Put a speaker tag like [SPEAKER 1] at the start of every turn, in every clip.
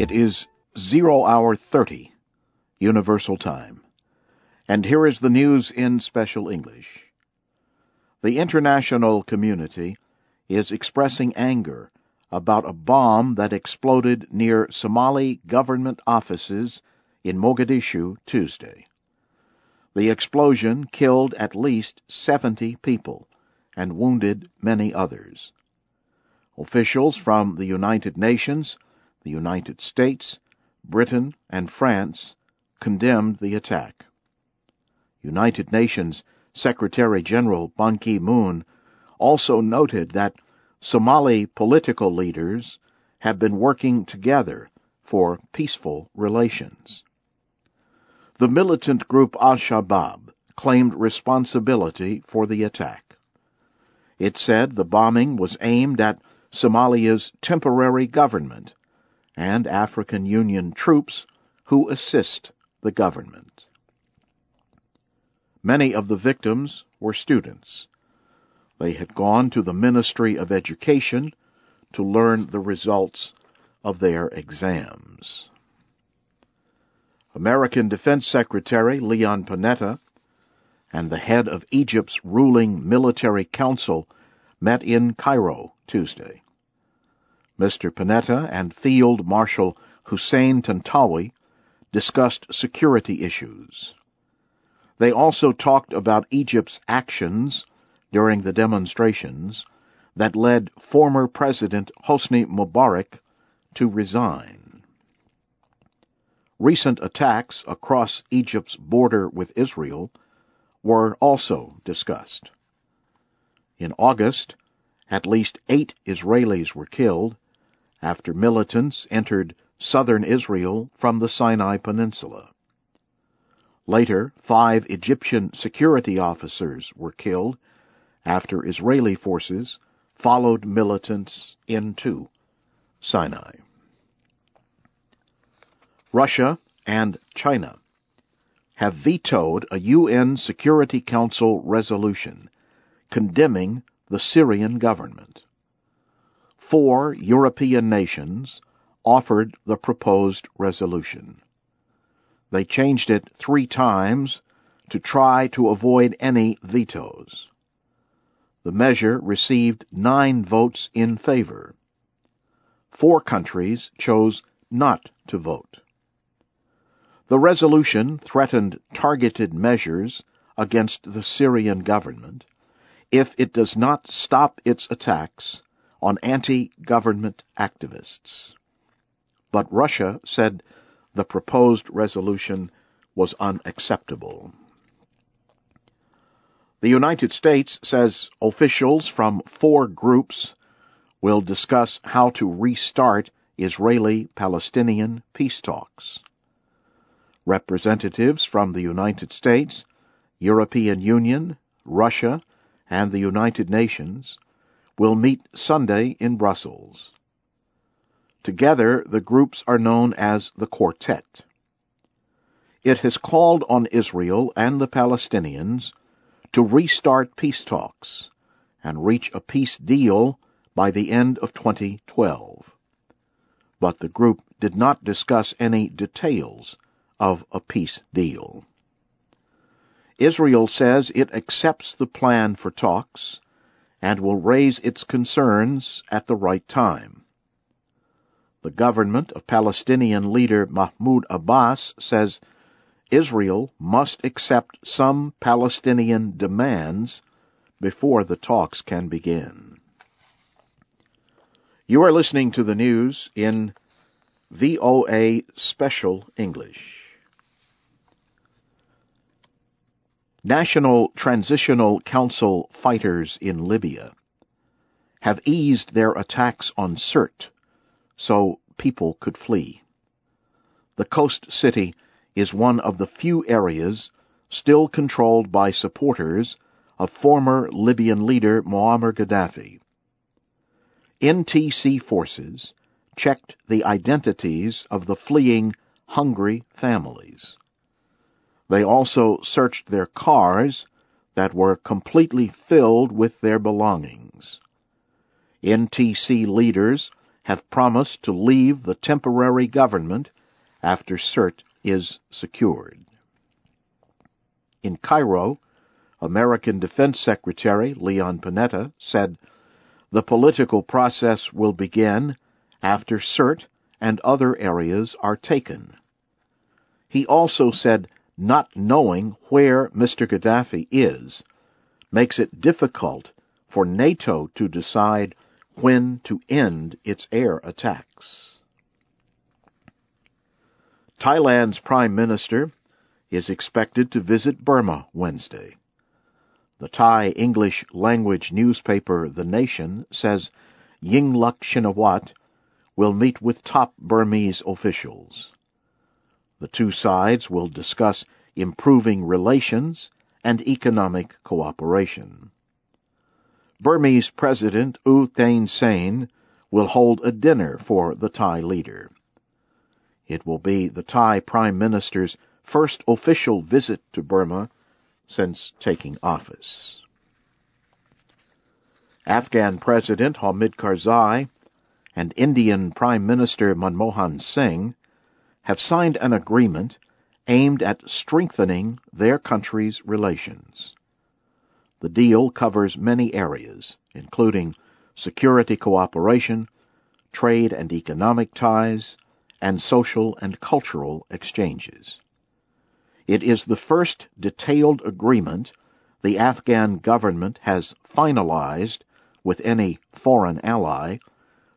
[SPEAKER 1] It is zero hour thirty, Universal Time. And here is the news in special English. The international community is expressing anger about a bomb that exploded near Somali government offices in Mogadishu Tuesday. The explosion killed at least 70 people and wounded many others. Officials from the United Nations, the United States, Britain, and France condemned the attack. United Nations Secretary General Ban Ki moon also noted that Somali political leaders have been working together for peaceful relations. The militant group Al Shabaab claimed responsibility for the attack. It said the bombing was aimed at Somalia's temporary government and African Union troops who assist the government. Many of the victims were students. They had gone to the Ministry of Education to learn the results of their exams. American Defense Secretary Leon Panetta and the head of Egypt's ruling military council met in Cairo Tuesday. Mr. Panetta and Field Marshal Hussein Tantawi discussed security issues. They also talked about Egypt's actions during the demonstrations that led former President Hosni Mubarak to resign. Recent attacks across Egypt's border with Israel were also discussed. In August, at least eight Israelis were killed after militants entered southern Israel from the Sinai Peninsula. Later, five Egyptian security officers were killed after Israeli forces followed militants into Sinai. Russia and China have vetoed a UN Security Council resolution condemning the Syrian government. Four European nations offered the proposed resolution. They changed it three times to try to avoid any vetoes. The measure received nine votes in favor. Four countries chose not to vote. The resolution threatened targeted measures against the Syrian government if it does not stop its attacks on anti-government activists. But Russia said the proposed resolution was unacceptable. The United States says officials from four groups will discuss how to restart Israeli-Palestinian peace talks. Representatives from the United States, European Union, Russia, and the United Nations will meet Sunday in Brussels. Together, the groups are known as the Quartet. It has called on Israel and the Palestinians to restart peace talks and reach a peace deal by the end of 2012. But the group did not discuss any details of a peace deal. Israel says it accepts the plan for talks and will raise its concerns at the right time. The government of Palestinian leader Mahmoud Abbas says Israel must accept some Palestinian demands before the talks can begin. You are listening to the news in VOA Special English. National Transitional Council fighters in Libya have eased their attacks on Sirte so people could flee. The coast city is one of the few areas still controlled by supporters of former Libyan leader Muammar Gaddafi. NTC forces checked the identities of the fleeing hungry families. They also searched their cars that were completely filled with their belongings. NTC leaders have promised to leave the temporary government after Sirte is secured. In Cairo, American Defense Secretary Leon Panetta said, The political process will begin after Sirte and other areas are taken. He also said not knowing where Mr. Gaddafi is makes it difficult for NATO to decide when to end its air attacks. Thailand's Prime Minister is expected to visit Burma Wednesday. The Thai English language newspaper The Nation says Yingluck Shinawatra will meet with top Burmese officials. The two sides will discuss improving relations and economic cooperation. Burmese President U Thein Sein will hold a dinner for the Thai leader. It will be the Thai Prime Minister's first official visit to Burma since taking office. Afghan President Hamid Karzai and Indian Prime Minister Manmohan Singh have signed an agreement aimed at strengthening their country's relations. The deal covers many areas, including security cooperation, trade and economic ties, and social and cultural exchanges. It is the first detailed agreement the Afghan government has finalized with any foreign ally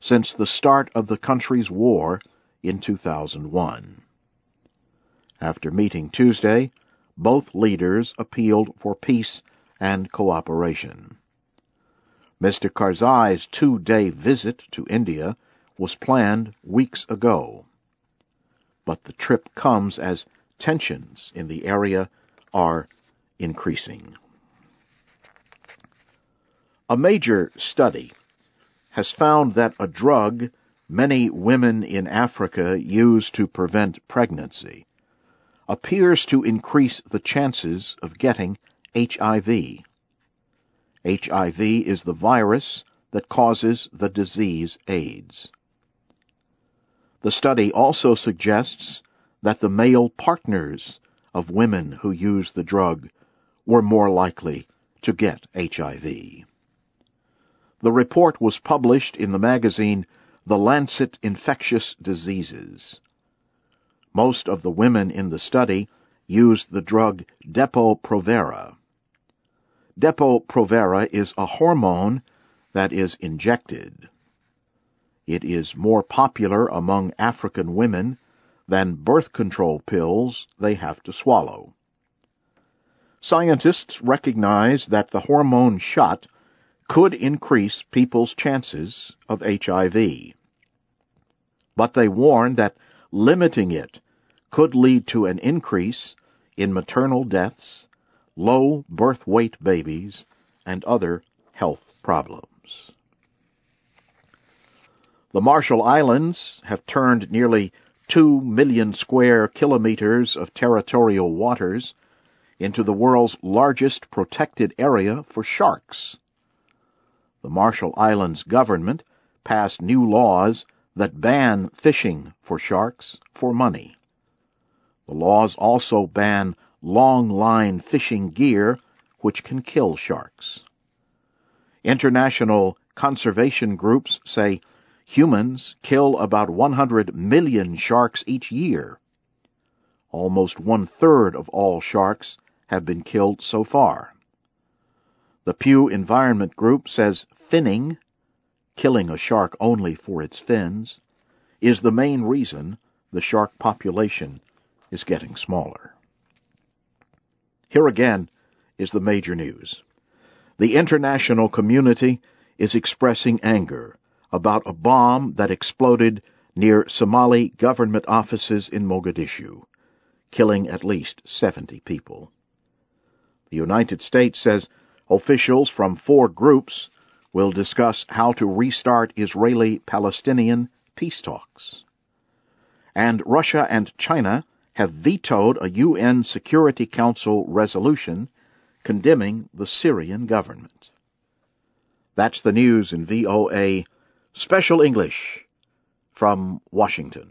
[SPEAKER 1] since the start of the country's war in 2001. After meeting Tuesday, both leaders appealed for peace and cooperation. Mr. Karzai's two-day visit to India was planned weeks ago. But the trip comes as tensions in the area are increasing. A major study has found that a drug many women in Africa use to prevent pregnancy appears to increase the chances of getting HIV. HIV is the virus that causes the disease AIDS. The study also suggests that the male partners of women who use the drug were more likely to get HIV. The report was published in the magazine The Lancet Infectious Diseases. Most of the women in the study used the drug Depo-Provera. Depo-Provera is a hormone that is injected. It is more popular among African women than birth control pills they have to swallow. Scientists recognize that the hormone shot could increase people's chances of HIV. But they warn that limiting it could lead to an increase in maternal deaths, low birth weight babies, and other health problems. The Marshall Islands have turned nearly 2 million square kilometers of territorial waters into the world's largest protected area for sharks. The Marshall Islands government passed new laws that ban fishing for sharks for money. The laws also ban long line fishing gear which can kill sharks. International conservation groups say humans kill about 100 million sharks each year. Almost one third of all sharks have been killed so far. The Pew Environment Group says finning, killing a shark only for its fins, is the main reason the shark population is getting smaller. Here again is the major news. The international community is expressing anger about a bomb that exploded near Somali government offices in Mogadishu, killing at least 70 people. The United States says officials from four groups will discuss how to restart Israeli Palestinian peace talks. And Russia and China have vetoed a UN Security Council resolution condemning the Syrian government. That's the news in VOA Special English from Washington.